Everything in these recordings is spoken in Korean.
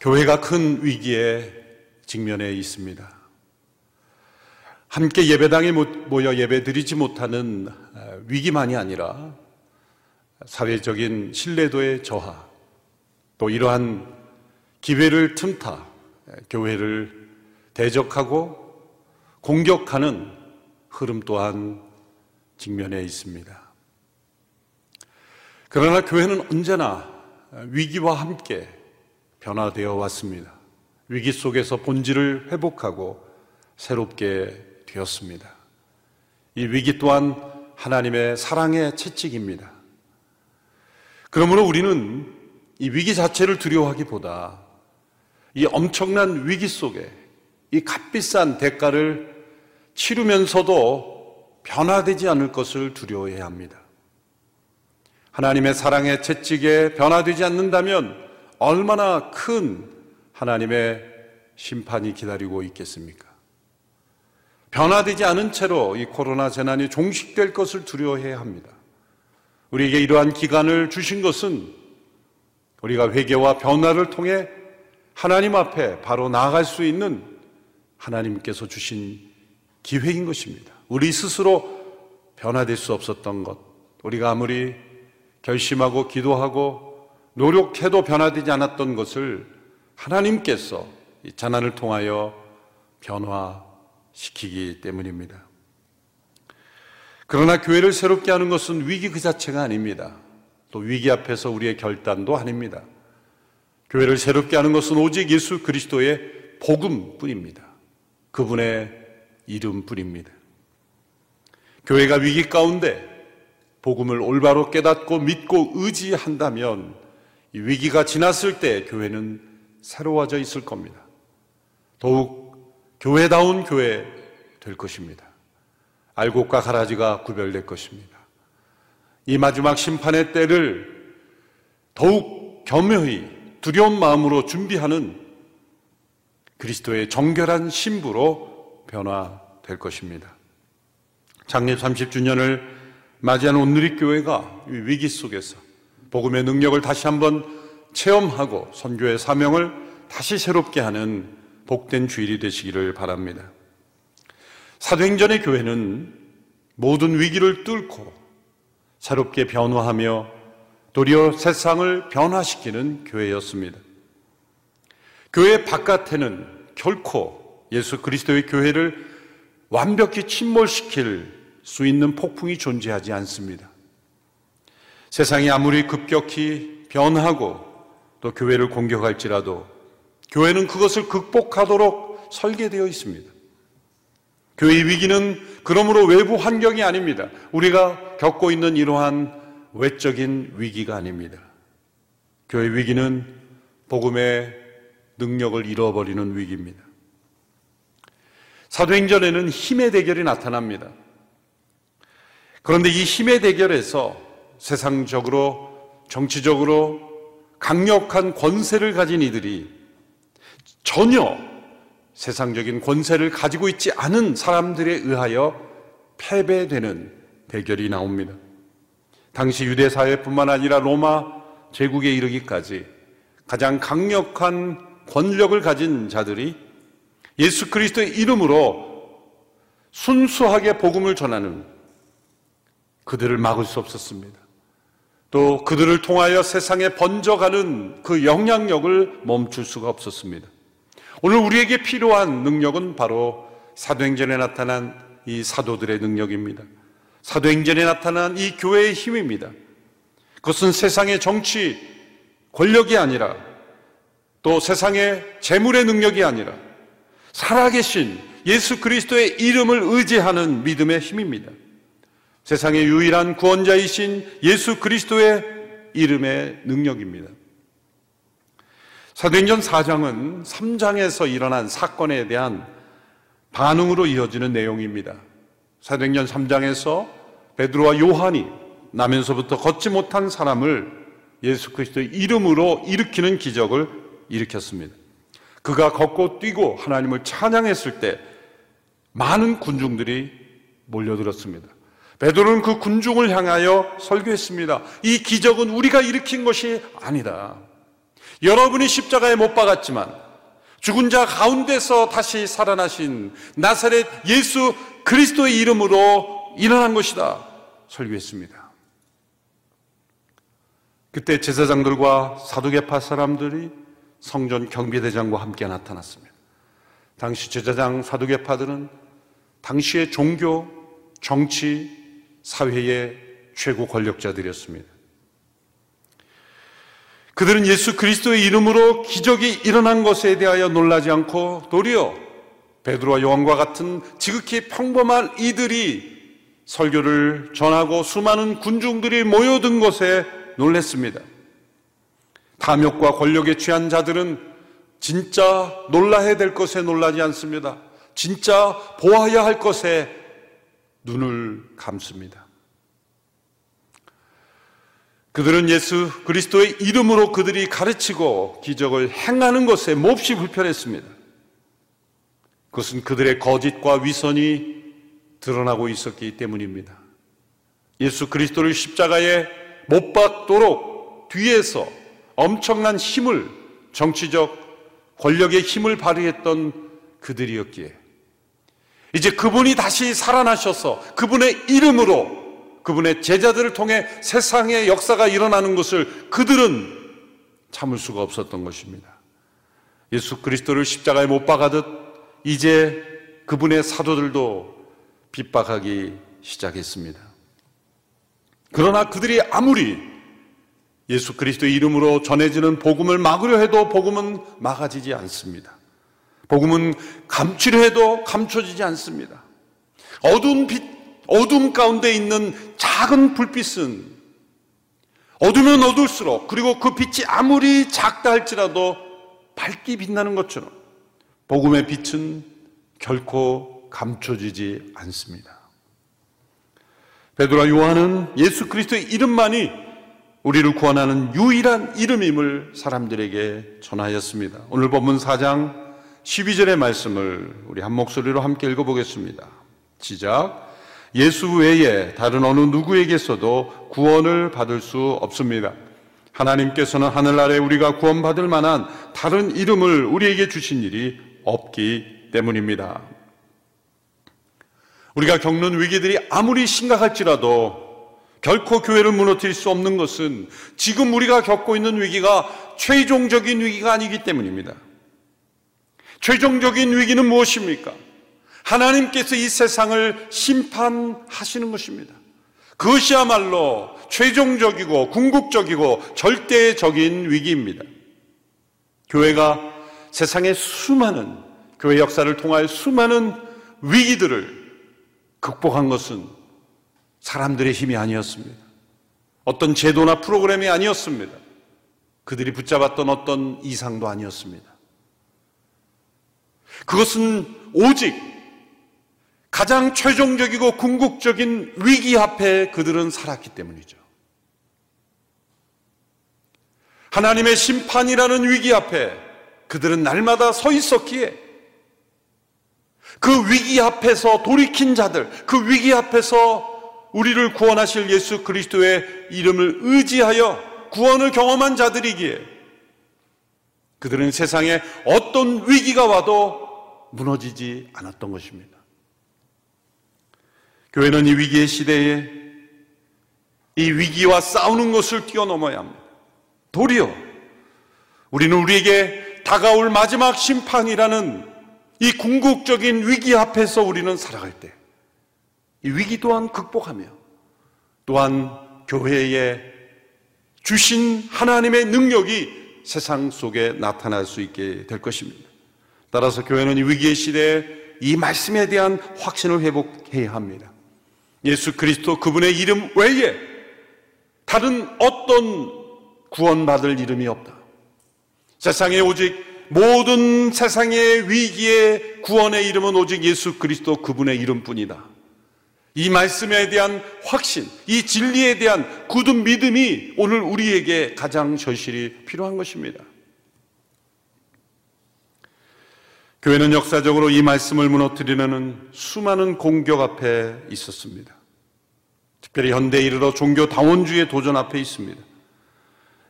교회가 큰 위기에 직면해 있습니다. 함께 예배당에 모여 예배 드리지 못하는 위기만이 아니라 사회적인 신뢰도의 저하, 또 이러한 기회를 틈타 교회를 대적하고 공격하는 흐름 또한 직면해 있습니다. 그러나 교회는 언제나 위기와 함께 변화되어 왔습니다. 위기 속에서 본질을 회복하고 새롭게 되었습니다. 이 위기 또한 하나님의 사랑의 채찍입니다. 그러므로 우리는 이 위기 자체를 두려워하기보다 이 엄청난 위기 속에 이 값비싼 대가를 치르면서도 변화되지 않을 것을 두려워해야 합니다. 하나님의 사랑의 채찍에 변화되지 않는다면 얼마나 큰 하나님의 심판이 기다리고 있겠습니까? 변화되지 않은 채로 이 코로나 재난이 종식될 것을 두려워해야 합니다. 우리에게 이러한 기간을 주신 것은 우리가 회개와 변화를 통해 하나님 앞에 바로 나아갈 수 있는 하나님께서 주신 기회인 것입니다. 우리 스스로 변화될 수 없었던 것, 우리가 아무리 결심하고 기도하고 노력해도 변화되지 않았던 것을 하나님께서 이 자난을 통하여 변화시키기 때문입니다. 그러나 교회를 새롭게 하는 것은 위기 그 자체가 아닙니다. 또 위기 앞에서 우리의 결단도 아닙니다. 교회를 새롭게 하는 것은 오직 예수 그리스도의 복음뿐입니다. 그분의 이름뿐입니다. 교회가 위기 가운데 복음을 올바로 깨닫고 믿고 의지한다면 위기가 지났을 때 교회는 새로워져 있을 겁니다. 더욱 교회다운 교회 될 것입니다. 알곡과 가라지가 구별될 것입니다. 이 마지막 심판의 때를 더욱 겸허히 두려운 마음으로 준비하는 그리스도의 정결한 신부로 변화될 것입니다. 창립 30주년을 맞이하는 온누리교회가 위기 속에서 복음의 능력을 다시 한번 체험하고 선교의 사명을 다시 새롭게 하는 복된 주일이 되시기를 바랍니다. 사도행전의 교회는 모든 위기를 뚫고 새롭게 변화하며 도리어 세상을 변화시키는 교회였습니다. 교회 바깥에는 결코 예수 그리스도의 교회를 완벽히 침몰시킬 수 있는 폭풍이 존재하지 않습니다. 세상이 아무리 급격히 변하고 또 교회를 공격할지라도 교회는 그것을 극복하도록 설계되어 있습니다. 교회의 위기는 그러므로 외부 환경이 아닙니다. 우리가 겪고 있는 이러한 외적인 위기가 아닙니다. 교회 위기는 복음의 능력을 잃어버리는 위기입니다. 사도행전에는 힘의 대결이 나타납니다. 그런데 이 힘의 대결에서 세상적으로 정치적으로 강력한 권세를 가진 이들이 전혀 세상적인 권세를 가지고 있지 않은 사람들에 의하여 패배되는 대결이 나옵니다. 당시 유대 사회뿐만 아니라 로마 제국에 이르기까지 가장 강력한 권력을 가진 자들이 예수 그리스도의 이름으로 순수하게 복음을 전하는 그들을 막을 수 없었습니다. 또 그들을 통하여 세상에 번져가는 그 영향력을 멈출 수가 없었습니다. 오늘 우리에게 필요한 능력은 바로 사도행전에 나타난 이 사도들의 능력입니다. 사도행전에 나타난 이 교회의 힘입니다. 그것은 세상의 정치, 권력이 아니라 또 세상의 재물의 능력이 아니라 살아계신 예수 그리스도의 이름을 의지하는 믿음의 힘입니다. 세상의 유일한 구원자이신 예수 그리스도의 이름의 능력입니다. 사도행전 4장은 3장에서 일어난 사건에 대한 반응으로 이어지는 내용입니다. 사도행전 3장에서 베드로와 요한이 나면서부터 걷지 못한 사람을 예수 그리스도의 이름으로 일으키는 기적을 일으켰습니다. 그가 걷고 뛰고 하나님을 찬양했을 때 많은 군중들이 몰려들었습니다. 베드로는 그 군중을 향하여 설교했습니다. 이 기적은 우리가 일으킨 것이 아니다. 여러분이 십자가에 못 박았지만 죽은 자 가운데서 다시 살아나신 나사렛 예수 그리스도의 이름으로 일어난 것이다. 설교했습니다. 그때 제사장들과 사두개파 사람들이 성전 경비대장과 함께 나타났습니다. 당시 제사장 사두개파들은 당시의 종교, 정치, 사회의 최고 권력자들이었습니다. 그들은 예수 그리스도의 이름으로 기적이 일어난 것에 대하여 놀라지 않고 도리어 베드로와 요한과 같은 지극히 평범한 이들이 설교를 전하고 수많은 군중들이 모여든 것에 놀랬습니다. 탐욕과 권력에 취한 자들은 진짜 놀라야 될 것에 놀라지 않습니다. 진짜 보아야 할 것에 눈을 감습니다. 그들은 예수 그리스도의 이름으로 그들이 가르치고 기적을 행하는 것에 몹시 불편했습니다. 그것은 그들의 거짓과 위선이 드러나고 있었기 때문입니다. 예수 그리스도를 십자가에 못 박도록 뒤에서 엄청난 힘을 정치적 권력의 힘을 발휘했던 그들이었기에 이제 그분이 다시 살아나셔서 그분의 이름으로 그분의 제자들을 통해 세상의 역사가 일어나는 것을 그들은 참을 수가 없었던 것입니다. 예수 그리스도를 십자가에 못 박아듯 이제 그분의 사도들도 핍박하기 시작했습니다. 그러나 그들이 아무리 예수 그리스도의 이름으로 전해지는 복음을 막으려 해도 복음은 막아지지 않습니다. 복음은 감추려 해도 감춰지지 않습니다. 어두운 빛, 어둠 가운데 있는 작은 불빛은 어두면 어둘수록 그리고 그 빛이 아무리 작다 할지라도 밝게 빛나는 것처럼 복음의 빛은 결코 감춰지지 않습니다. 베드로와 요한은 예수 그리스도의 이름만이 우리를 구원하는 유일한 이름임을 사람들에게 전하였습니다. 오늘 본문 4장 12절의 말씀을 우리 한 목소리로 함께 읽어보겠습니다. 시작. 예수 외에 다른 어느 누구에게서도 구원을 받을 수 없습니다. 하나님께서는 하늘나라에 우리가 구원받을 만한 다른 이름을 우리에게 주신 일이 없기 때문입니다. 우리가 겪는 위기들이 아무리 심각할지라도 결코 교회를 무너뜨릴 수 없는 것은 지금 우리가 겪고 있는 위기가 최종적인 위기가 아니기 때문입니다. 최종적인 위기는 무엇입니까? 하나님께서 이 세상을 심판하시는 것입니다. 그것이야말로 최종적이고 궁극적이고 절대적인 위기입니다. 교회가 세상의 수많은 교회 역사를 통하여 수많은 위기들을 극복한 것은 사람들의 힘이 아니었습니다. 어떤 제도나 프로그램이 아니었습니다. 그들이 붙잡았던 어떤 이상도 아니었습니다. 그것은 오직 가장 최종적이고 궁극적인 위기 앞에 그들은 살았기 때문이죠. 하나님의 심판이라는 위기 앞에 그들은 날마다 서 있었기에 그 위기 앞에서 돌이킨 자들, 그 위기 앞에서 우리를 구원하실 예수 그리스도의 이름을 의지하여 구원을 경험한 자들이기에 그들은 세상에 어떤 위기가 와도 무너지지 않았던 것입니다. 교회는 이 위기의 시대에 이 위기와 싸우는 것을 뛰어넘어야 합니다. 도리어 우리는 우리에게 다가올 마지막 심판이라는 이 궁극적인 위기 앞에서 우리는 살아갈 때, 이 위기 또한 극복하며, 또한 교회에 주신 하나님의 능력이 세상 속에 나타날 수 있게 될 것입니다. 따라서 교회는 이 위기의 시대에 이 말씀에 대한 확신을 회복해야 합니다. 예수 그리스도 그분의 이름 외에 다른 어떤 구원받을 이름이 없다. 세상에 오직 모든 세상의 위기의 구원의 이름은 오직 예수 그리스도 그분의 이름뿐이다. 이 말씀에 대한 확신, 이 진리에 대한 굳은 믿음이 오늘 우리에게 가장 절실히 필요한 것입니다. 교회는 역사적으로 이 말씀을 무너뜨리려는 수많은 공격 앞에 있었습니다. 특별히 현대에 이르러 종교 다원주의 도전 앞에 있습니다.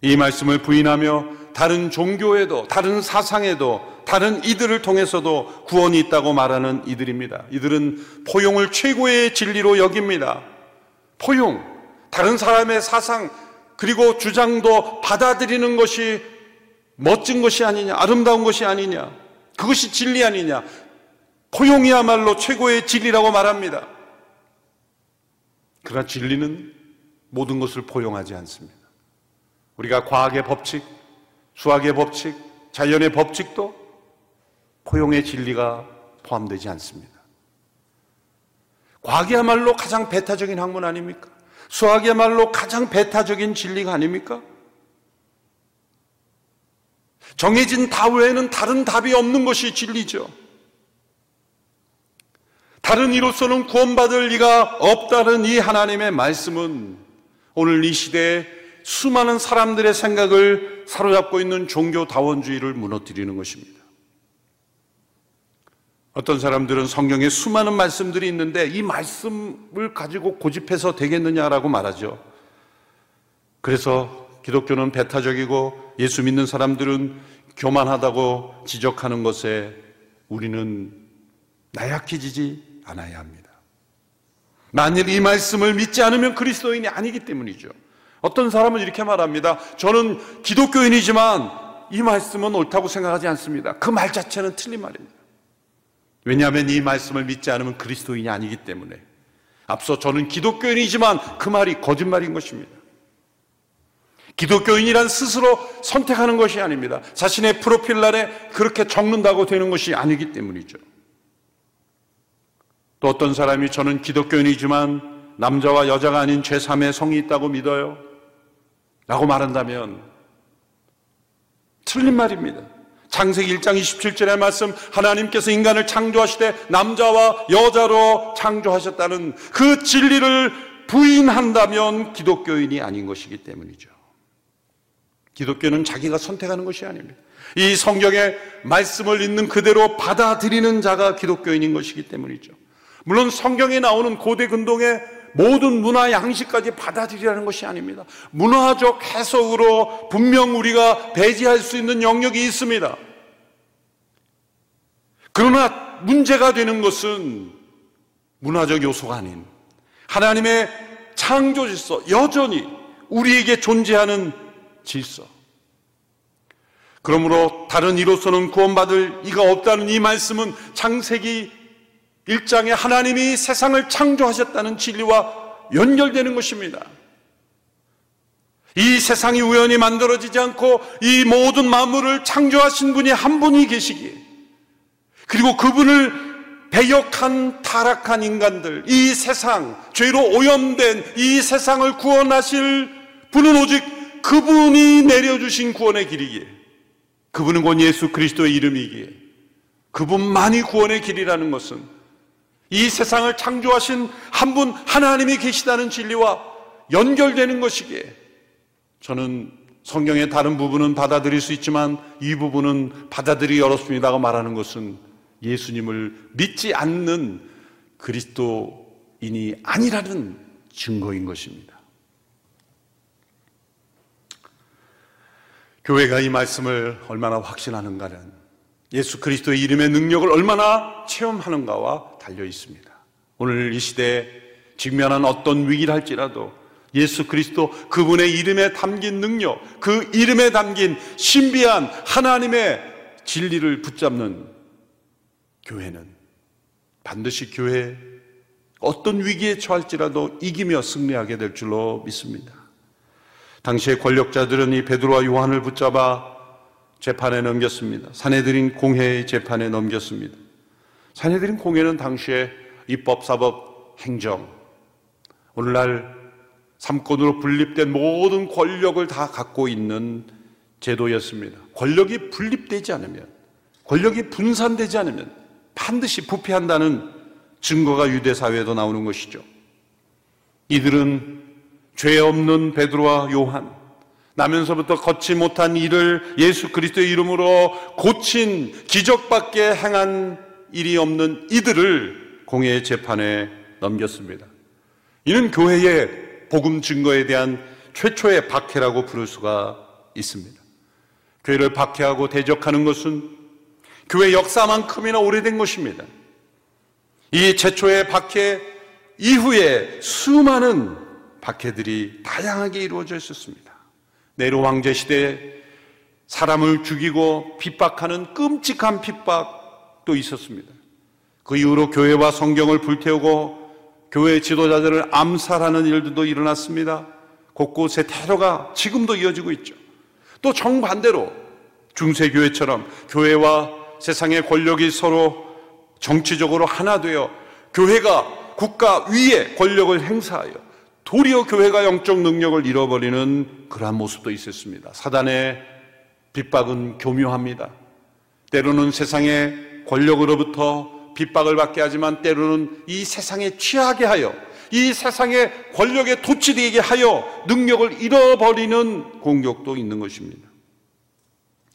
이 말씀을 부인하며 다른 종교에도, 다른 사상에도, 다른 이들을 통해서도 구원이 있다고 말하는 이들입니다. 이들은 포용을 최고의 진리로 여깁니다. 포용, 다른 사람의 사상, 그리고 주장도 받아들이는 것이 멋진 것이 아니냐, 아름다운 것이 아니냐, 그것이 진리 아니냐, 포용이야말로 최고의 진리라고 말합니다. 그러나 진리는 모든 것을 포용하지 않습니다. 우리가 과학의 법칙, 수학의 법칙, 자연의 법칙도 포용의 진리가 포함되지 않습니다. 과학이야말로 가장 배타적인 학문 아닙니까? 수학이야말로 가장 배타적인 진리가 아닙니까? 정해진 답 외에는 다른 답이 없는 것이 진리죠. 다른 이로서는 구원받을 리가 없다는 이 하나님의 말씀은 오늘 이 시대에 수많은 사람들의 생각을 사로잡고 있는 종교 다원주의를 무너뜨리는 것입니다. 어떤 사람들은 성경에 수많은 말씀들이 있는데 이 말씀을 가지고 고집해서 되겠느냐라고 말하죠. 그래서 기독교는 배타적이고 예수 믿는 사람들은 교만하다고 지적하는 것에 우리는 나약해지지 않아야 합니다. 만일 이 말씀을 믿지 않으면 그리스도인이 아니기 때문이죠. 어떤 사람은 이렇게 말합니다. 저는 기독교인이지만 이 말씀은 옳다고 생각하지 않습니다. 그 말 자체는 틀린 말입니다. 왜냐하면 이 말씀을 믿지 않으면 그리스도인이 아니기 때문에 앞서 저는 기독교인이지만 그 말이 거짓말인 것입니다. 기독교인이란 스스로 선택하는 것이 아닙니다. 자신의 프로필란에 그렇게 적는다고 되는 것이 아니기 때문이죠. 또 어떤 사람이 저는 기독교인이지만 남자와 여자가 아닌 제3의 성이 있다고 믿어요. 라고 말한다면 틀린 말입니다. 창세기 1장 27절의 말씀 하나님께서 인간을 창조하시되 남자와 여자로 창조하셨다는 그 진리를 부인한다면 기독교인이 아닌 것이기 때문이죠. 기독교는 자기가 선택하는 것이 아닙니다. 이 성경의 말씀을 있는 그대로 받아들이는 자가 기독교인인 것이기 때문이죠. 물론 성경에 나오는 고대 근동의 모든 문화 양식까지 받아들이라는 것이 아닙니다. 문화적 해석으로 분명 우리가 배제할 수 있는 영역이 있습니다. 그러나 문제가 되는 것은 문화적 요소가 아닌 하나님의 창조 질서, 여전히 우리에게 존재하는 질서. 그러므로 다른 이로서는 구원받을 이가 없다는 이 말씀은 창세기 1장에 하나님이 세상을 창조하셨다는 진리와 연결되는 것입니다. 이 세상이 우연히 만들어지지 않고 이 모든 만물을 창조하신 분이 한 분이 계시기에 그리고 그분을 배역한 타락한 인간들, 이 세상, 죄로 오염된 이 세상을 구원하실 분은 오직 그분이 내려주신 구원의 길이기에 그분은 곧 예수 그리스도의 이름이기에 그분만이 구원의 길이라는 것은 이 세상을 창조하신 한 분 하나님이 계시다는 진리와 연결되는 것이기에 저는 성경의 다른 부분은 받아들일 수 있지만 이 부분은 받아들이기 어렵습니다가 말하는 것은 예수님을 믿지 않는 그리스도인이 아니라는 증거인 것입니다. 교회가 이 말씀을 얼마나 확신하는가는 예수 그리스도의 이름의 능력을 얼마나 체험하는가와 달려 있습니다. 오늘 이 시대에 직면한 어떤 위기를 할지라도 예수 그리스도 그분의 이름에 담긴 능력, 그 이름에 담긴 신비한 하나님의 진리를 붙잡는 교회는 반드시 교회 어떤 위기에 처할지라도 이기며 승리하게 될 줄로 믿습니다. 당시의 권력자들은 이 베드로와 요한을 붙잡아 재판에 넘겼습니다. 사내들인 공회의 재판에 넘겼습니다. 사내들인 공회는 당시에 입법, 사법, 행정, 오늘날 삼권으로 분립된 모든 권력을 다 갖고 있는 제도였습니다. 권력이 분립되지 않으면, 권력이 분산되지 않으면 반드시 부패한다는 증거가 유대 사회에도 나오는 것이죠. 이들은 죄 없는 베드로와 요한, 나면서부터 걷지 못한 일을 예수 그리스도의 이름으로 고친 기적밖에 행한 일이 없는 이들을 공회의 재판에 넘겼습니다. 이는 교회의 복음 증거에 대한 최초의 박해라고 부를 수가 있습니다. 교회를 박해하고 대적하는 것은 교회 역사만큼이나 오래된 것입니다. 이 최초의 박해 이후에 수많은 박해들이 다양하게 이루어져 있었습니다. 네로 왕제 시대에 사람을 죽이고 핍박하는 끔찍한 핍박도 있었습니다. 그 이후로 교회와 성경을 불태우고 교회 지도자들을 암살하는 일들도 일어났습니다. 곳곳에 테러가 지금도 이어지고 있죠. 또 정반대로 중세교회처럼 교회와 세상의 권력이 서로 정치적으로 하나 되어 교회가 국가 위에 권력을 행사하여 도리어 교회가 영적 능력을 잃어버리는 그러한 모습도 있었습니다. 사단의 핍박은 교묘합니다. 때로는 세상의 권력으로부터 핍박을 받게 하지만 때로는 이 세상에 취하게 하여 이 세상의 권력에 도취되게 하여 능력을 잃어버리는 공격도 있는 것입니다.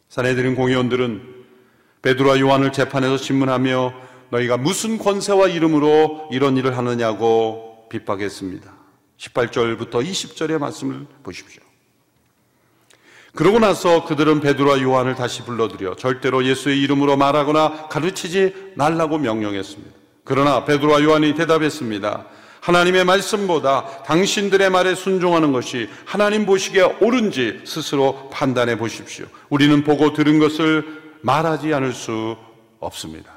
사내들인 공의원들은 베드로와 요한을 재판에서 신문하며 너희가 무슨 권세와 이름으로 이런 일을 하느냐고 핍박했습니다. 18절부터 20절의 말씀을 보십시오. 그러고 나서 그들은 베드로와 요한을 다시 불러들여 절대로 예수의 이름으로 말하거나 가르치지 말라고 명령했습니다. 그러나 베드로와 요한이 대답했습니다. 하나님의 말씀보다 당신들의 말에 순종하는 것이 하나님 보시기에 옳은지 스스로 판단해 보십시오. 우리는 보고 들은 것을 말하지 않을 수 없습니다.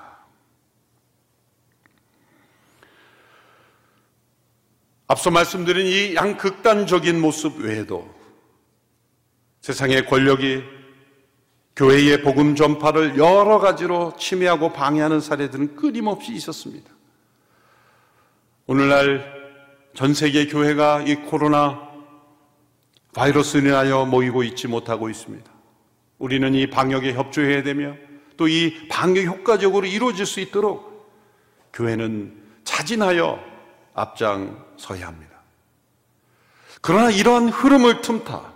앞서 말씀드린 이 양극단적인 모습 외에도 세상의 권력이 교회의 복음 전파를 여러 가지로 침해하고 방해하는 사례들은 끊임없이 있었습니다. 오늘날 전 세계 교회가 이 코로나 바이러스로 인하여 모이고 있지 못하고 있습니다. 우리는 이 방역에 협조해야 되며 또 이 방역 효과적으로 이루어질 수 있도록 교회는 자진하여 앞장서야 합니다. 그러나 이러한 흐름을 틈타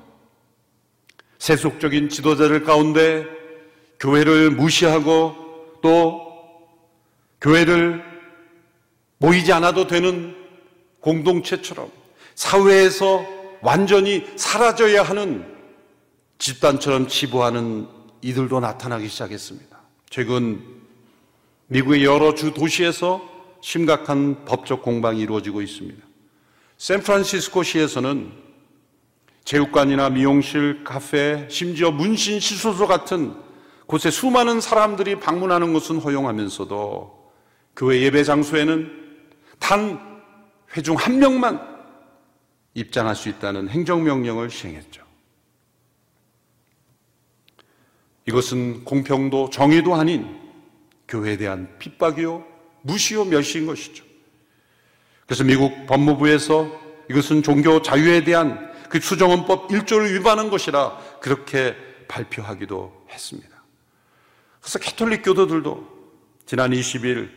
세속적인 지도자들 가운데 교회를 무시하고 또 교회를 모이지 않아도 되는 공동체처럼 사회에서 완전히 사라져야 하는 집단처럼 치부하는 이들도 나타나기 시작했습니다. 최근 미국의 여러 주 도시에서 심각한 법적 공방이 이루어지고 있습니다. 샌프란시스코 시에서는 체육관이나 미용실, 카페, 심지어 문신 시소소 같은 곳에 수많은 사람들이 방문하는 것은 허용하면서도 교회 예배 장소에는 단 회중 한 명만 입장할 수 있다는 행정명령을 시행했죠. 이것은 공평도 정의도 아닌 교회에 대한 핍박이요, 무시요, 멸시인 것이죠. 그래서 미국 법무부에서 이것은 종교 자유에 대한 그 수정헌법 1조를 위반한 것이라 그렇게 발표하기도 했습니다. 그래서 캐톨릭 교도들도 지난 20일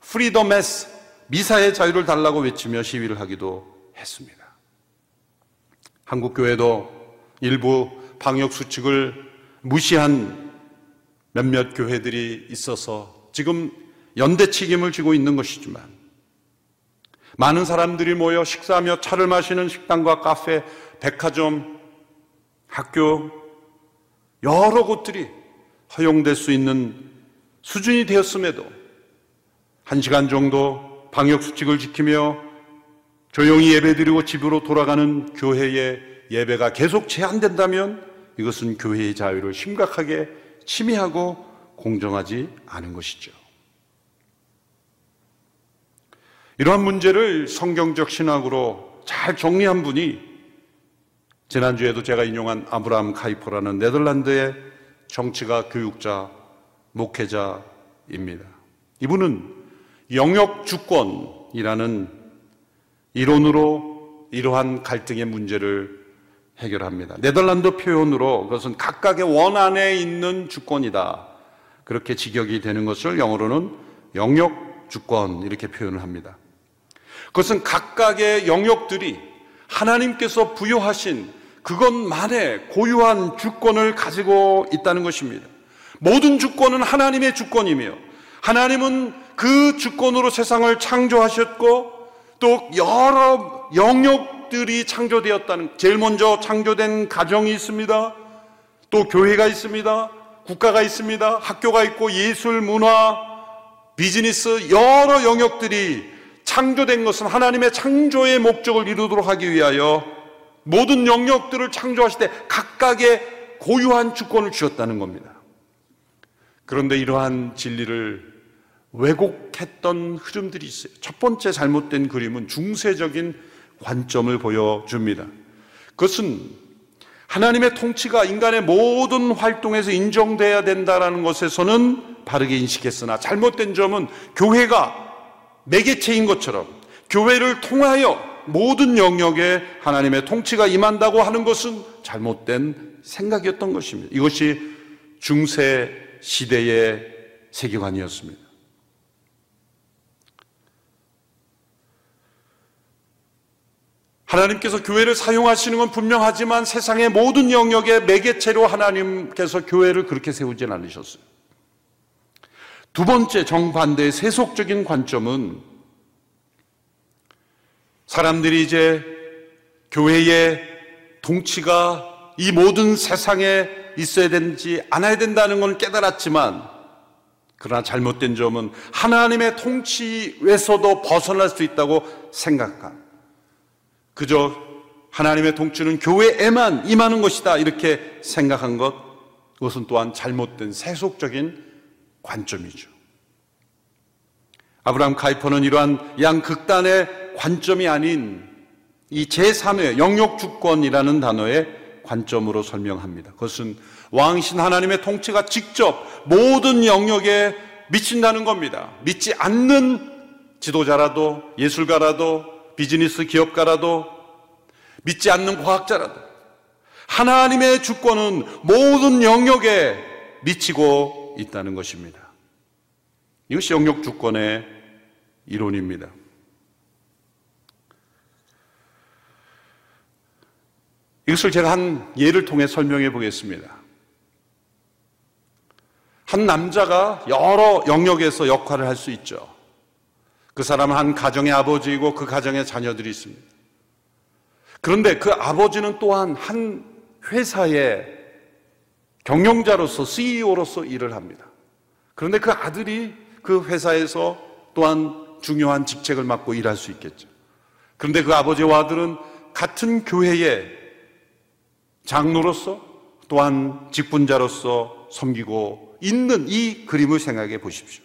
Free the Mass 미사의 자유를 달라고 외치며 시위를 하기도 했습니다. 한국 교회도 일부 방역 수칙을 무시한 몇몇 교회들이 있어서 지금 연대 책임을 지고 있는 것이지만 많은 사람들이 모여 식사하며 차를 마시는 식당과 카페, 백화점, 학교, 여러 곳들이 허용될 수 있는 수준이 되었음에도 한 시간 정도 방역 수칙을 지키며 조용히 예배드리고 집으로 돌아가는 교회의 예배가 계속 제한된다면 이것은 교회의 자유를 심각하게 침해하고 공정하지 않은 것이죠. 이러한 문제를 성경적 신학으로 잘 정리한 분이 지난주에도 제가 인용한 아브라함 카이포라는 네덜란드의 정치가 교육자, 목회자입니다. 이분은 영역 주권이라는 이론으로 이러한 갈등의 문제를 해결합니다. 네덜란드 표현으로 그것은 각각의 원 안에 있는 주권이다. 그렇게 직역이 되는 것을 영어로는 영역 주권 이렇게 표현을 합니다. 그것은 각각의 영역들이 하나님께서 부여하신 그것만의 고유한 주권을 가지고 있다는 것입니다. 모든 주권은 하나님의 주권이며 하나님은 그 주권으로 세상을 창조하셨고 또 여러 영역들이 창조되었다는 제일 먼저 창조된 가정이 있습니다. 또 교회가 있습니다. 국가가 있습니다. 학교가 있고 예술, 문화, 비즈니스 여러 영역들이 창조된 것은 하나님의 창조의 목적을 이루도록 하기 위하여 모든 영역들을 창조하실 때 각각의 고유한 주권을 주셨다는 겁니다. 그런데 이러한 진리를 왜곡했던 흐름들이 있어요. 첫 번째 잘못된 그림은 중세적인 관점을 보여줍니다. 그것은 하나님의 통치가 인간의 모든 활동에서 인정돼야 된다라는 것에서는 바르게 인식했으나 잘못된 점은 교회가 매개체인 것처럼 교회를 통하여 모든 영역에 하나님의 통치가 임한다고 하는 것은 잘못된 생각이었던 것입니다. 이것이 중세 시대의 세계관이었습니다. 하나님께서 교회를 사용하시는 건 분명하지만 세상의 모든 영역의 매개체로 하나님께서 교회를 그렇게 세우진 않으셨어요. 두 번째 정반대의 세속적인 관점은 사람들이 이제 교회의 통치가 이 모든 세상에 있어야 되는지 않아야 된다는 건 깨달았지만 그러나 잘못된 점은 하나님의 통치에서도 벗어날 수 있다고 생각한. 그저 하나님의 통치는 교회에만 임하는 것이다 이렇게 생각한 것 그것은 또한 잘못된 세속적인 관점이죠. 아브라함 카이퍼는 이러한 양극단의 관점이 아닌 이 제3의 영역 주권이라는 단어의 관점으로 설명합니다. 그것은 왕신 하나님의 통치가 직접 모든 영역에 미친다는 겁니다. 믿지 않는 지도자라도 예술가라도 비즈니스 기업가라도 믿지 않는 과학자라도 하나님의 주권은 모든 영역에 미치고 있다는 것입니다. 이것이 영역 주권의 이론입니다. 이것을 제가 한 예를 통해 설명해 보겠습니다. 한 남자가 여러 영역에서 역할을 할 수 있죠. 그 사람은 한 가정의 아버지이고 그 가정의 자녀들이 있습니다. 그런데 그 아버지는 또한 한 회사의 경영자로서 CEO로서 일을 합니다. 그런데 그 아들이 그 회사에서 또한 중요한 직책을 맡고 일할 수 있겠죠. 그런데 그 아버지와 아들은 같은 교회의 장로로서 또한 직분자로서 섬기고 있는 이 그림을 생각해 보십시오.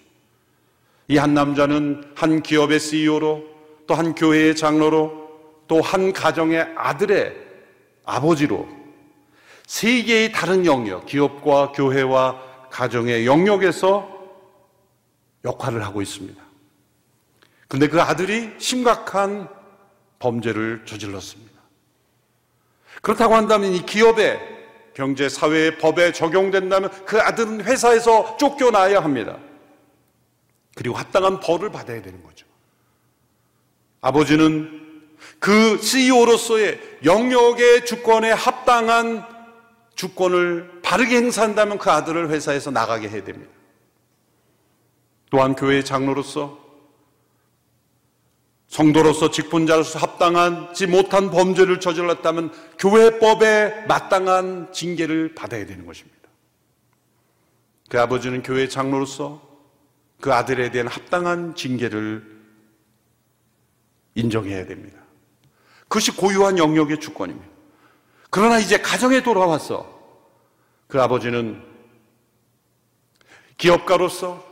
이 한 남자는 한 기업의 CEO로 또 한 교회의 장로로 또 한 가정의 아들의 아버지로 세 개의 다른 영역, 기업과 교회와 가정의 영역에서 역할을 하고 있습니다. 근데 그 아들이 심각한 범죄를 저질렀습니다. 그렇다고 한다면 이 기업의 경제, 사회, 법에 적용된다면 그 아들은 회사에서 쫓겨나야 합니다. 그리고 합당한 벌을 받아야 되는 거죠. 아버지는 그 CEO로서의 영역의 주권에 합당한 주권을 바르게 행사한다면 그 아들을 회사에서 나가게 해야 됩니다. 또한 교회 장로로서 성도로서 직분자로서 합당하지 못한 범죄를 저질렀다면 교회법에 마땅한 징계를 받아야 되는 것입니다. 그 아버지는 교회 장로로서 그 아들에 대한 합당한 징계를 인정해야 됩니다. 그것이 고유한 영역의 주권입니다. 그러나 이제 가정에 돌아와서 그 아버지는 기업가로서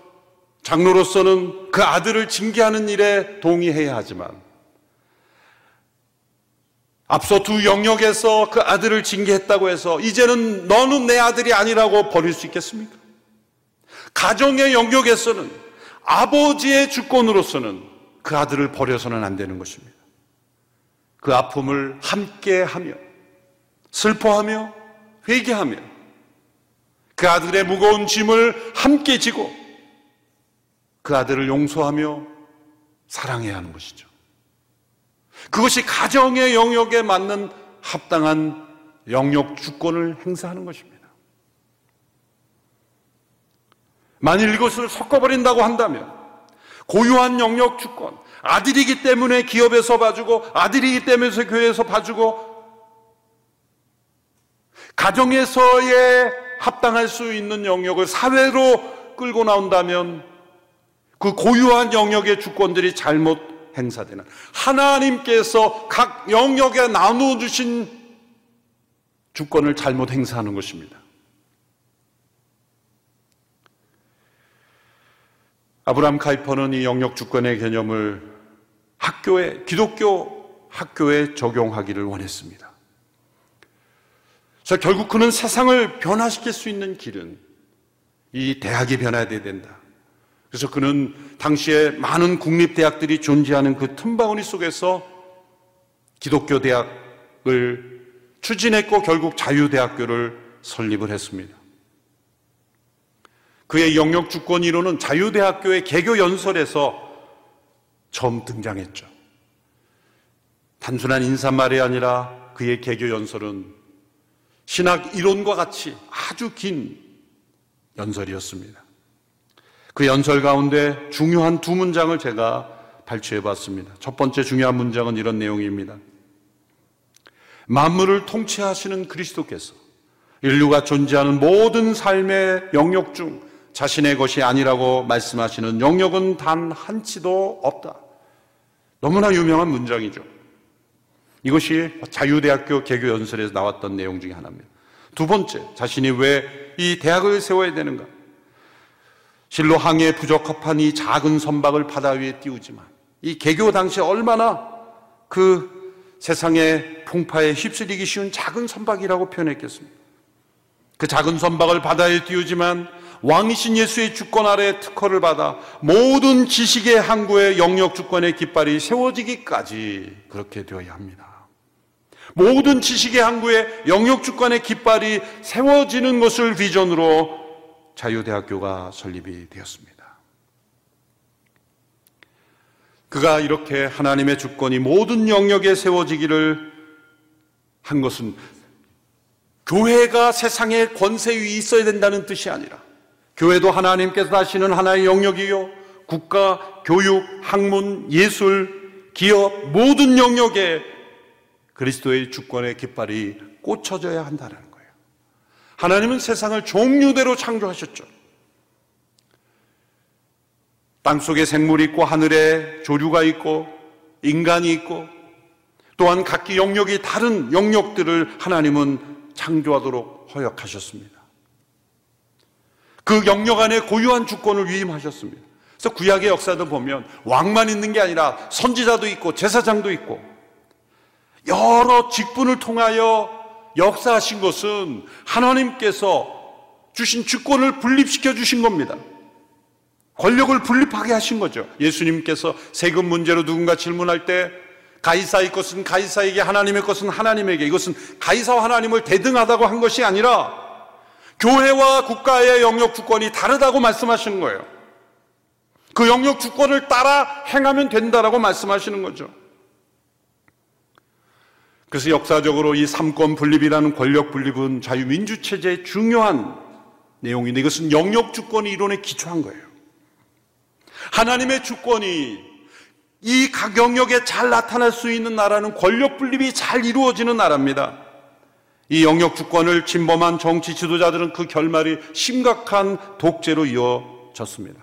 장로로서는 그 아들을 징계하는 일에 동의해야 하지만 앞서 두 영역에서 그 아들을 징계했다고 해서 이제는 너는 내 아들이 아니라고 버릴 수 있겠습니까? 가정의 영역에서는 아버지의 주권으로서는 그 아들을 버려서는 안 되는 것입니다. 그 아픔을 함께 하며 슬퍼하며 회개하며 그 아들의 무거운 짐을 함께 지고 그 아들을 용서하며 사랑해야 하는 것이죠. 그것이 가정의 영역에 맞는 합당한 영역 주권을 행사하는 것입니다. 만일 이것을 섞어버린다고 한다면 고유한 영역 주권, 아들이기 때문에 기업에서 봐주고 아들이기 때문에 교회에서 봐주고 가정에서의 합당할 수 있는 영역을 사회로 끌고 나온다면 그 고유한 영역의 주권들이 잘못 행사되는 하나님께서 각 영역에 나누어 주신 주권을 잘못 행사하는 것입니다. 아브라함 카이퍼는 이 영역 주권의 개념을 학교에 기독교 학교에 적용하기를 원했습니다. 그래서 결국 그는 세상을 변화시킬 수 있는 길은 이 대학이 변화돼야 된다. 그래서 그는 당시에 많은 국립대학들이 존재하는 그 틈바구니 속에서 기독교 대학을 추진했고 결국 자유대학교를 설립을 했습니다. 그의 영역 주권 이론은 자유대학교의 개교 연설에서 처음 등장했죠. 단순한 인사말이 아니라 그의 개교 연설은 신학 이론과 같이 아주 긴 연설이었습니다. 그 연설 가운데 중요한 두 문장을 제가 발췌해 봤습니다. 첫 번째 중요한 문장은 이런 내용입니다. 만물을 통치하시는 그리스도께서 인류가 존재하는 모든 삶의 영역 중 자신의 것이 아니라고 말씀하시는 영역은 단 한치도 없다. 너무나 유명한 문장이죠. 이것이 자유대학교 개교 연설에서 나왔던 내용 중에 하나입니다. 두 번째, 자신이 왜 이 대학을 세워야 되는가? 실로 항해 부적합한 이 작은 선박을 바다 위에 띄우지만 이 개교 당시 얼마나 그 세상의 풍파에 휩쓸리기 쉬운 작은 선박이라고 표현했겠습니까? 그 작은 선박을 바다에 띄우지만 왕이신 예수의 주권 아래 특허를 받아 모든 지식의 항구에 영역 주권의 깃발이 세워지기까지 그렇게 되어야 합니다. 모든 지식의 항구에 영역 주권의 깃발이 세워지는 것을 비전으로 자유대학교가 설립이 되었습니다. 그가 이렇게 하나님의 주권이 모든 영역에 세워지기를 한 것은 교회가 세상에 권세 위에 있어야 된다는 뜻이 아니라 교회도 하나님께서 하시는 하나의 영역이요. 국가, 교육, 학문, 예술, 기업 모든 영역에 그리스도의 주권의 깃발이 꽂혀져야 한다는 거예요. 하나님은 세상을 종류대로 창조하셨죠. 땅 속에 생물이 있고 하늘에 조류가 있고 인간이 있고 또한 각기 영역이 다른 영역들을 하나님은 창조하도록 허락하셨습니다. 그 영역 안에 고유한 주권을 위임하셨습니다. 그래서 구약의 역사도 보면 왕만 있는 게 아니라 선지자도 있고 제사장도 있고 여러 직분을 통하여 역사하신 것은 하나님께서 주신 주권을 분립시켜 주신 겁니다. 권력을 분립하게 하신 거죠. 예수님께서 세금 문제로 누군가 질문할 때 가이사의 것은 가이사에게 하나님의 것은 하나님에게 이것은 가이사와 하나님을 대등하다고 한 것이 아니라 교회와 국가의 영역 주권이 다르다고 말씀하시는 거예요. 그 영역 주권을 따라 행하면 된다라고 말씀하시는 거죠. 그래서 역사적으로 이 삼권 분립이라는 권력 분립은 자유민주 체제의 중요한 내용인데 이것은 영역 주권 이론에 기초한 거예요. 하나님의 주권이 이각 영역에 잘 나타날 수 있는 나라는 권력 분립이 잘 이루어지는 나라입니다. 이 영역 주권을 침범한 정치 지도자들은 그 결말이 심각한 독재로 이어졌습니다.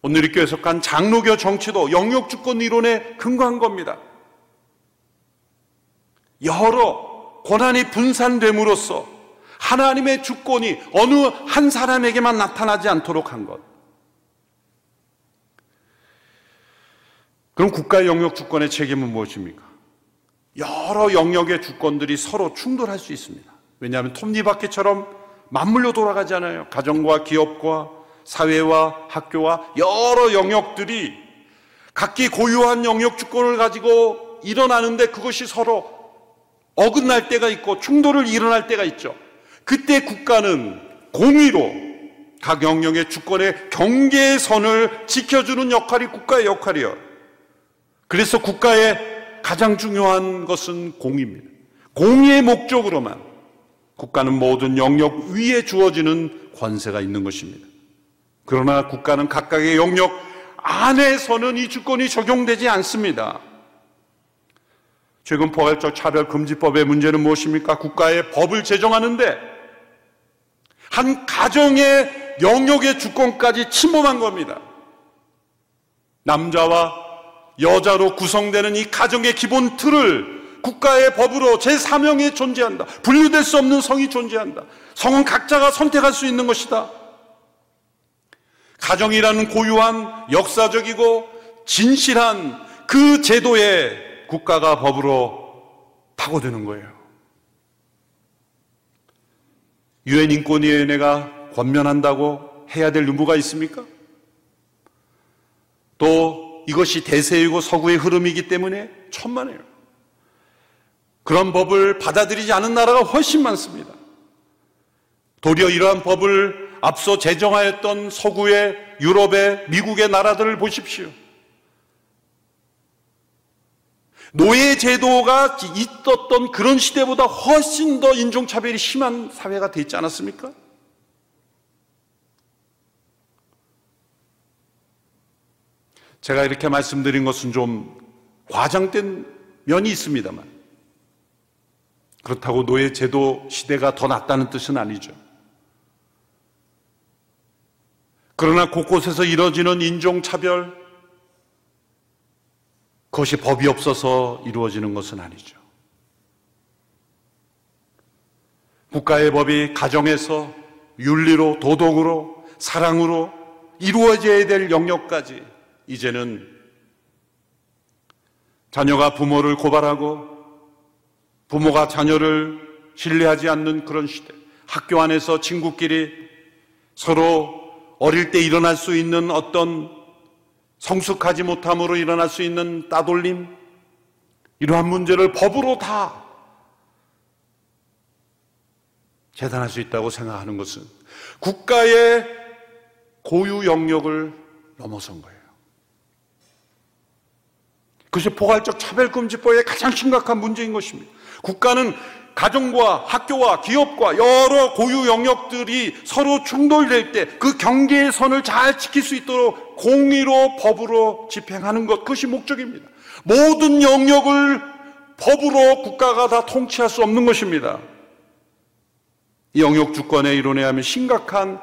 오늘 이 교회에 속한 장로교 정치도 영역 주권 이론에 근거한 겁니다. 여러 권한이 분산됨으로써 하나님의 주권이 어느 한 사람에게만 나타나지 않도록 한 것. 그럼 국가 영역 주권의 책임은 무엇입니까? 여러 영역의 주권들이 서로 충돌할 수 있습니다. 왜냐하면 톱니바퀴처럼 맞물려 돌아가잖아요. 가정과 기업과 사회와 학교와 여러 영역들이 각기 고유한 영역 주권을 가지고 일어나는데 그것이 서로 어긋날 때가 있고 충돌을 일어날 때가 있죠. 그때 국가는 공의로 각 영역의 주권의 경계선을 지켜주는 역할이 국가의 역할이에요. 그래서 국가의 가장 중요한 것은 공의입니다. 공의의 목적으로만 국가는 모든 영역 위에 주어지는 권세가 있는 것입니다. 그러나 국가는 각각의 영역 안에서는 이 주권이 적용되지 않습니다. 최근 포괄적 차별금지법의 문제는 무엇입니까? 국가의 법을 제정하는데 한 가정의 영역의 주권까지 침범한 겁니다. 남자와 여자로 구성되는 이 가정의 기본 틀을 국가의 법으로 제3형에 존재한다. 분류될 수 없는 성이 존재한다. 성은 각자가 선택할 수 있는 것이다. 가정이라는 고유한 역사적이고 진실한 그 제도에 국가가 법으로 파고드는 거예요. 유엔 인권위원회가 권면한다고 해야 될 의무가 있습니까? 또 이것이 대세이고 서구의 흐름이기 때문에 천만에요. 그런 법을 받아들이지 않은 나라가 훨씬 많습니다. 도리어 이러한 법을 앞서 제정하였던 서구의 유럽의 미국의 나라들을 보십시오. 노예 제도가 있었던 그런 시대보다 훨씬 더 인종차별이 심한 사회가 되지 않았습니까? 제가 이렇게 말씀드린 것은 좀 과장된 면이 있습니다만 그렇다고 노예 제도 시대가 더 낫다는 뜻은 아니죠. 그러나 곳곳에서 이뤄지는 인종차별, 그것이 법이 없어서 이루어지는 것은 아니죠. 국가의 법이 가정에서 윤리로, 도덕으로, 사랑으로 이루어져야 될 영역까지 이제는 자녀가 부모를 고발하고 부모가 자녀를 신뢰하지 않는 그런 시대. 학교 안에서 친구끼리 서로 어릴 때 일어날 수 있는 어떤 성숙하지 못함으로 일어날 수 있는 따돌림, 이러한 문제를 법으로 다 재단할 수 있다고 생각하는 것은 국가의 고유 영역을 넘어선 거예요. 그것이 포괄적 차별금지법의 가장 심각한 문제인 것입니다. 국가는 가정과 학교와 기업과 여러 고유 영역들이 서로 충돌될 때 그 경계의 선을 잘 지킬 수 있도록 공의로 법으로 집행하는 것 그것이 목적입니다. 모든 영역을 법으로 국가가 다 통치할 수 없는 것입니다. 이 영역 주권의 이론에 하면 심각한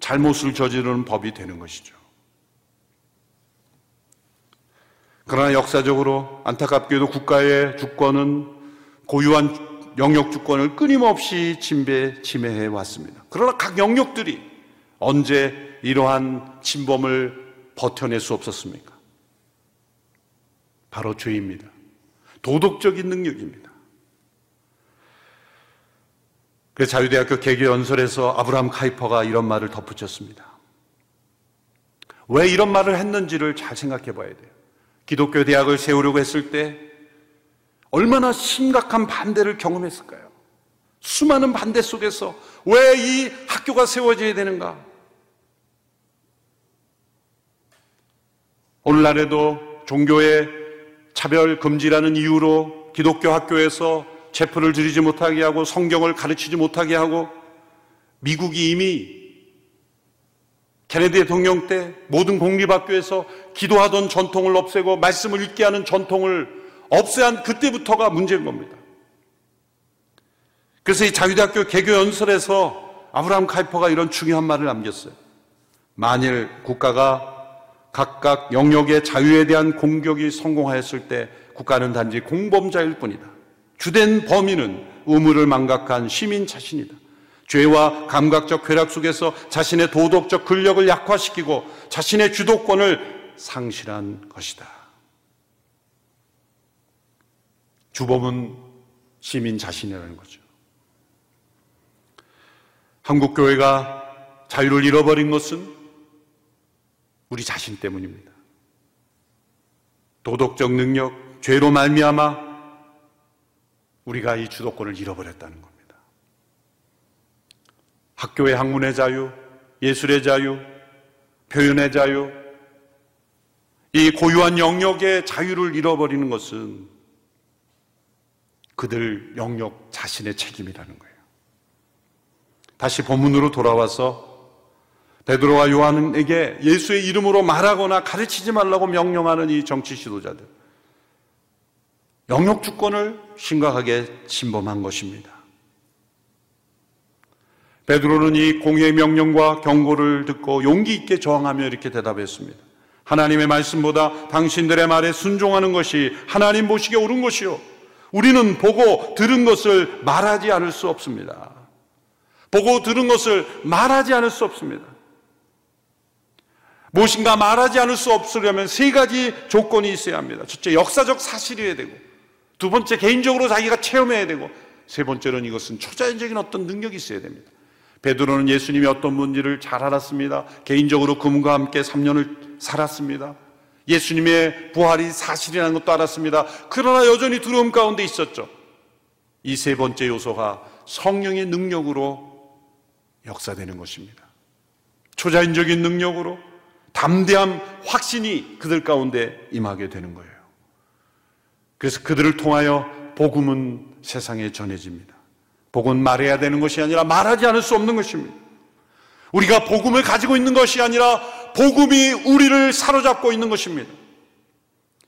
잘못을 저지르는 법이 되는 것이죠. 그러나 역사적으로 안타깝게도 국가의 주권은 고유한 영역 주권을 끊임없이 침배, 침해해 왔습니다. 그러나 각 영역들이 언제 이러한 침범을 버텨낼 수 없었습니까? 바로 죄입니다. 도덕적인 능력입니다. 그 자유대학교 개교 연설에서 아브라함 카이퍼가 이런 말을 덧붙였습니다. 왜 이런 말을 했는지를 잘 생각해 봐야 돼요. 기독교 대학을 세우려고 했을 때 얼마나 심각한 반대를 경험했을까요? 수많은 반대 속에서 왜 이 학교가 세워져야 되는가? 오늘날에도 종교의 차별 금지라는 이유로 기독교 학교에서 체포를 드리지 못하게 하고 성경을 가르치지 못하게 하고 미국이 이미 케네디 대통령 때 모든 공립학교에서 기도하던 전통을 없애고 말씀을 읽게 하는 전통을 없애한 그때부터가 문제인 겁니다. 그래서 이 자유대학교 개교 연설에서 아브라함 카이퍼가 이런 중요한 말을 남겼어요. 만일 국가가 각각 영역의 자유에 대한 공격이 성공하였을 때 국가는 단지 공범자일 뿐이다. 주된 범인은 의무를 망각한 시민 자신이다. 죄와 감각적 쾌락 속에서 자신의 도덕적 근력을 약화시키고 자신의 주도권을 상실한 것이다. 주범은 시민 자신이라는 거죠. 한국 교회가 자유를 잃어버린 것은 우리 자신 때문입니다. 도덕적 능력, 죄로 말미암아 우리가 이 주도권을 잃어버렸다는 겁니다. 학교의 학문의 자유, 예술의 자유, 표현의 자유, 이 고유한 영역의 자유를 잃어버리는 것은 그들 영역 자신의 책임이라는 거예요. 다시 본문으로 돌아와서 베드로와 요한에게 예수의 이름으로 말하거나 가르치지 말라고 명령하는 이 정치 지도자들. 영역 주권을 심각하게 침범한 것입니다. 베드로는 이 공의 명령과 경고를 듣고 용기 있게 저항하며 이렇게 대답했습니다. 하나님의 말씀보다 당신들의 말에 순종하는 것이 하나님 보시기에 옳은 것이요. 우리는 보고 들은 것을 말하지 않을 수 없습니다. 보고 들은 것을 말하지 않을 수 없습니다. 무엇인가 말하지 않을 수 없으려면 세 가지 조건이 있어야 합니다. 첫째, 역사적 사실이어야 되고, 두 번째, 개인적으로 자기가 체험해야 되고, 세 번째는 이것은 초자연적인 어떤 능력이 있어야 됩니다. 베드로는 예수님이 어떤 분인지를 잘 알았습니다. 개인적으로 그분과 함께 3년을 살았습니다. 예수님의 부활이 사실이라는 것도 알았습니다. 그러나 여전히 두려움 가운데 있었죠. 이 세 번째 요소가 성령의 능력으로 역사되는 것입니다. 초자연적인 능력으로 담대함, 확신이 그들 가운데 임하게 되는 거예요. 그래서 그들을 통하여 복음은 세상에 전해집니다. 복음은 말해야 되는 것이 아니라 말하지 않을 수 없는 것입니다. 우리가 복음을 가지고 있는 것이 아니라 복음이 우리를 사로잡고 있는 것입니다.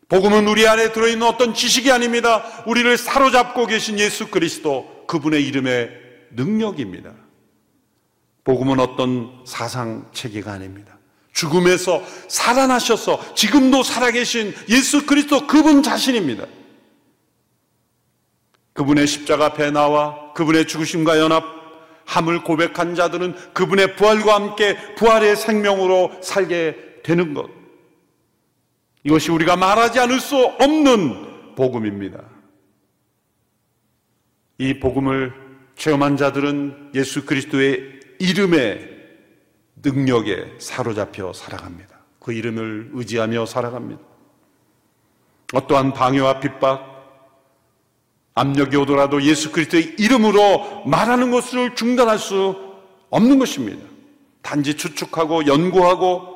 복음은 우리 안에 들어있는 어떤 지식이 아닙니다. 우리를 사로잡고 계신 예수 그리스도 그분의 이름의 능력입니다. 복음은 어떤 사상 체계가 아닙니다. 죽음에서 살아나셔서 지금도 살아계신 예수 그리스도 그분 자신입니다. 그분의 십자가 앞에 나와 그분의 죽으심과 연합함을 고백한 자들은 그분의 부활과 함께 부활의 생명으로 살게 되는 것. 이것이 우리가 말하지 않을 수 없는 복음입니다. 이 복음을 체험한 자들은 예수 그리스도의 이름의 능력에 사로잡혀 살아갑니다. 그 이름을 의지하며 살아갑니다. 어떠한 방해와 핍박, 압력이 오더라도 예수 그리스도의 이름으로 말하는 것을 중단할 수 없는 것입니다. 단지 추측하고 연구하고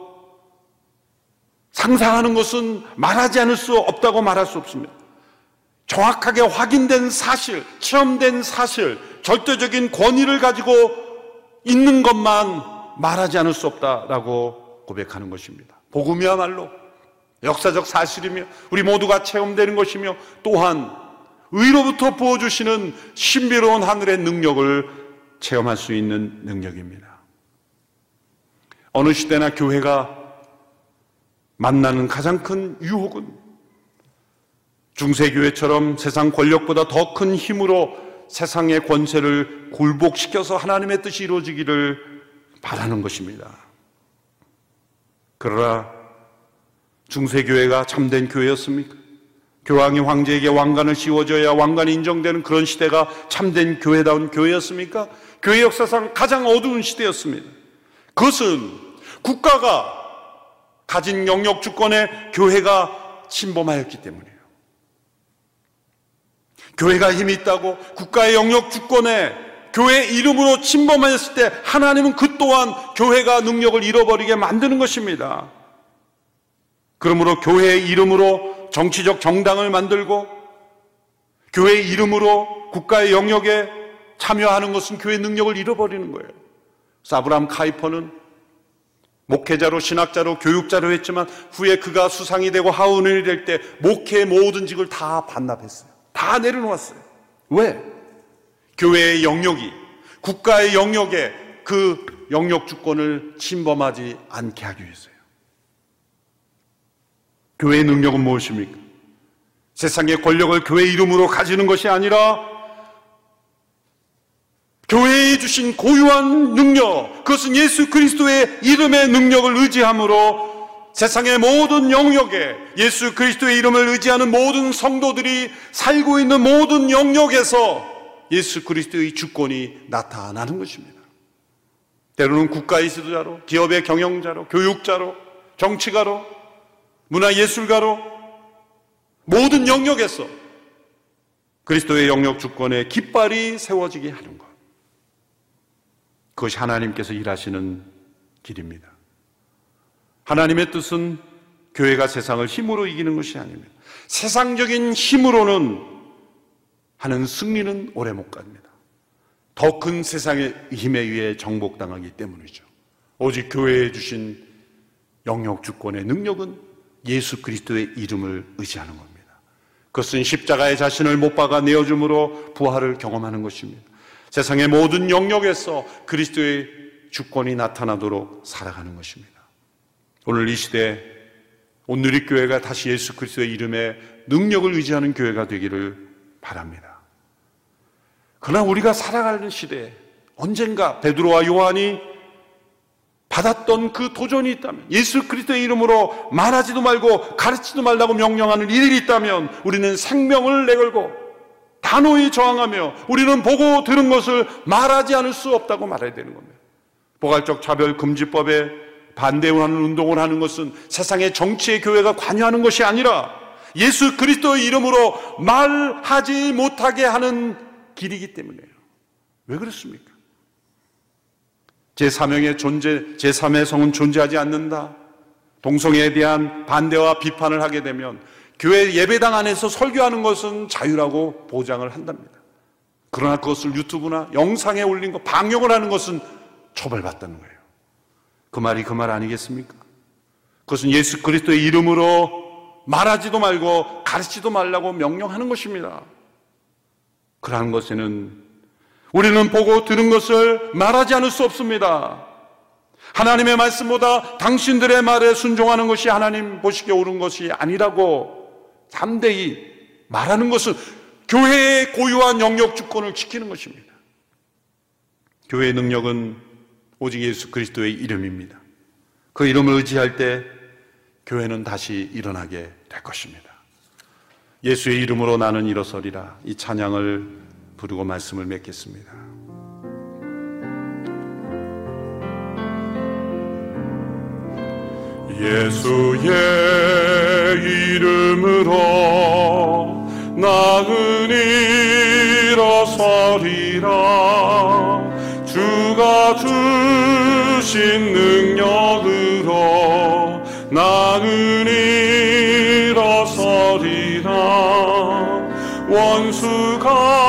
상상하는 것은 말하지 않을 수 없다고 말할 수 없습니다. 정확하게 확인된 사실, 체험된 사실, 절대적인 권위를 가지고 있는 것만 말하지 않을 수 없다라고 고백하는 것입니다. 복음이야말로 역사적 사실이며 우리 모두가 체험되는 것이며 또한 의로부터 부어주시는 신비로운 하늘의 능력을 체험할 수 있는 능력입니다. 어느 시대나 교회가 만나는 가장 큰 유혹은 중세교회처럼 세상 권력보다 더 큰 힘으로 세상의 권세를 굴복시켜서 하나님의 뜻이 이루어지기를 바라는 것입니다. 그러나 중세교회가 참된 교회였습니까? 교황이 황제에게 왕관을 씌워줘야 왕관이 인정되는 그런 시대가 참된 교회다운 교회였습니까? 교회 역사상 가장 어두운 시대였습니다. 그것은 국가가 가진 영역 주권에 교회가 침범하였기 때문이에요. 교회가 힘이 있다고 국가의 영역 주권에 교회 이름으로 침범하였을 때 하나님은 그 또한 교회가 능력을 잃어버리게 만드는 것입니다. 그러므로 교회의 이름으로 정치적 정당을 만들고 교회 이름으로 국가의 영역에 참여하는 것은 교회 능력을 잃어버리는 거예요. 사브람 카이퍼는 목회자로 신학자로 교육자로 했지만 후에 그가 수상이 되고 하원이 될 때 목회의 모든 직을 다 반납했어요. 다 내려놓았어요. 왜? 교회의 영역이 국가의 영역에 그 영역 주권을 침범하지 않게 하기 위해서요. 교회의 능력은 무엇입니까? 세상의 권력을 교회 이름으로 가지는 것이 아니라 교회에 주신 고유한 능력, 그것은 예수 그리스도의 이름의 능력을 의지함으로 세상의 모든 영역에 예수 그리스도의 이름을 의지하는 모든 성도들이 살고 있는 모든 영역에서 예수 그리스도의 주권이 나타나는 것입니다. 때로는 국가의 지도자로, 기업의 경영자로, 교육자로, 정치가로, 문화예술가로 모든 영역에서 그리스도의 영역 주권에 깃발이 세워지게 하는 것. 그것이 하나님께서 일하시는 길입니다. 하나님의 뜻은 교회가 세상을 힘으로 이기는 것이 아닙니다. 세상적인 힘으로는 하는 승리는 오래 못 갑니다. 더 큰 세상의 힘에 의해 정복당하기 때문이죠. 오직 교회에 주신 영역 주권의 능력은 예수 그리스도의 이름을 의지하는 겁니다. 그것은 십자가의 자신을 못 박아 내어줌으로 부활을 경험하는 것입니다. 세상의 모든 영역에서 그리스도의 주권이 나타나도록 살아가는 것입니다. 오늘 이 시대 온누리 교회가 다시 예수 그리스도의 이름에 능력을 의지하는 교회가 되기를 바랍니다. 그러나 우리가 살아가는 시대에 언젠가 베드로와 요한이 받았던 그 도전이 있다면 예수 그리스도의 이름으로 말하지도 말고 가르치지도 말라고 명령하는 일이 있다면 우리는 생명을 내걸고 단호히 저항하며 우리는 보고 들은 것을 말하지 않을 수 없다고 말해야 되는 겁니다. 포괄적 차별 금지법에 반대하는 운동을 하는 것은 세상의 정치의 교회가 관여하는 것이 아니라 예수 그리스도의 이름으로 말하지 못하게 하는 길이기 때문에요. 왜 그렇습니까? 제3형의 존재, 제3의 성은 존재하지 않는다. 동성애에 대한 반대와 비판을 하게 되면 교회 예배당 안에서 설교하는 것은 자유라고 보장을 한답니다. 그러나 그것을 유튜브나 영상에 올린 거, 방역을 하는 것은 처벌받다는 거예요. 그 말이 그 말 아니겠습니까? 그것은 예수 그리스도의 이름으로 말하지도 말고 가르치지도 말라고 명령하는 것입니다. 그러한 것에는 우리는 보고 들은 것을 말하지 않을 수 없습니다. 하나님의 말씀보다 당신들의 말에 순종하는 것이 하나님 보시기에 옳은 것이 아니라고 담대히 말하는 것은 교회의 고유한 영역 주권을 지키는 것입니다. 교회의 능력은 오직 예수 그리스도의 이름입니다. 그 이름을 의지할 때 교회는 다시 일어나게 될 것입니다. 예수의 이름으로 나는 일어서리라. 이 찬양을 부르고 말씀을 맺겠습니다. 예수의 이름으로 나는 일어서리라. 주가 주신 능력으로 나는 일어서리라 원수가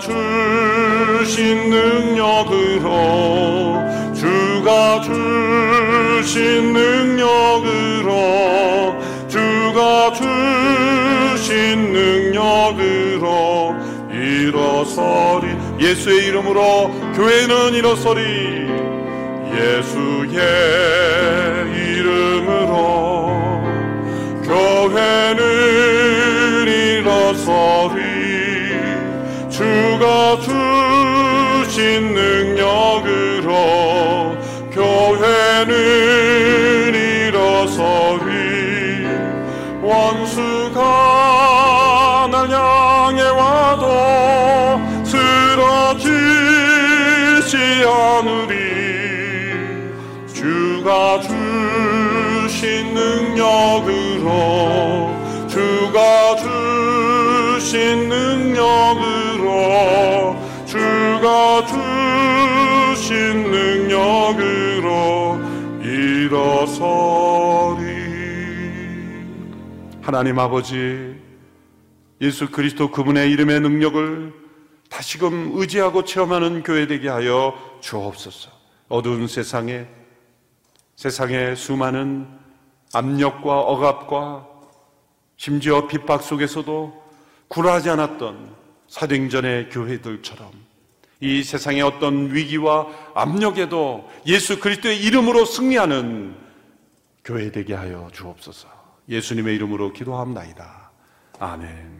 주신 능력으로 주가 주신 능력으로 주가 주신 능력으로 일어서리. 예수의 이름으로 교회는 일어서리 예수의 이름으로 교회는 일어서리 주가 주신 능력으로 교회는 일어서리 원수가 날향 않으리 주가 주신 능력으로 주가 주신 능력으로 주가 주신 능력으로 일어서리. 하나님 아버지 예수 그리스도 그분의 이름의 능력을 다시금 의지하고 체험하는 교회 되게 하여 주옵소서. 어두운 세상에 세상의 수많은 압력과 억압과 심지어 핍박 속에서도 굴하지 않았던 사도행전의 교회들처럼 이 세상의 어떤 위기와 압력에도 예수 그리스도의 이름으로 승리하는 교회 되게 하여 주옵소서. 예수님의 이름으로 기도합나이다. 아멘.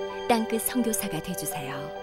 땅끝 선교사가 되주세요.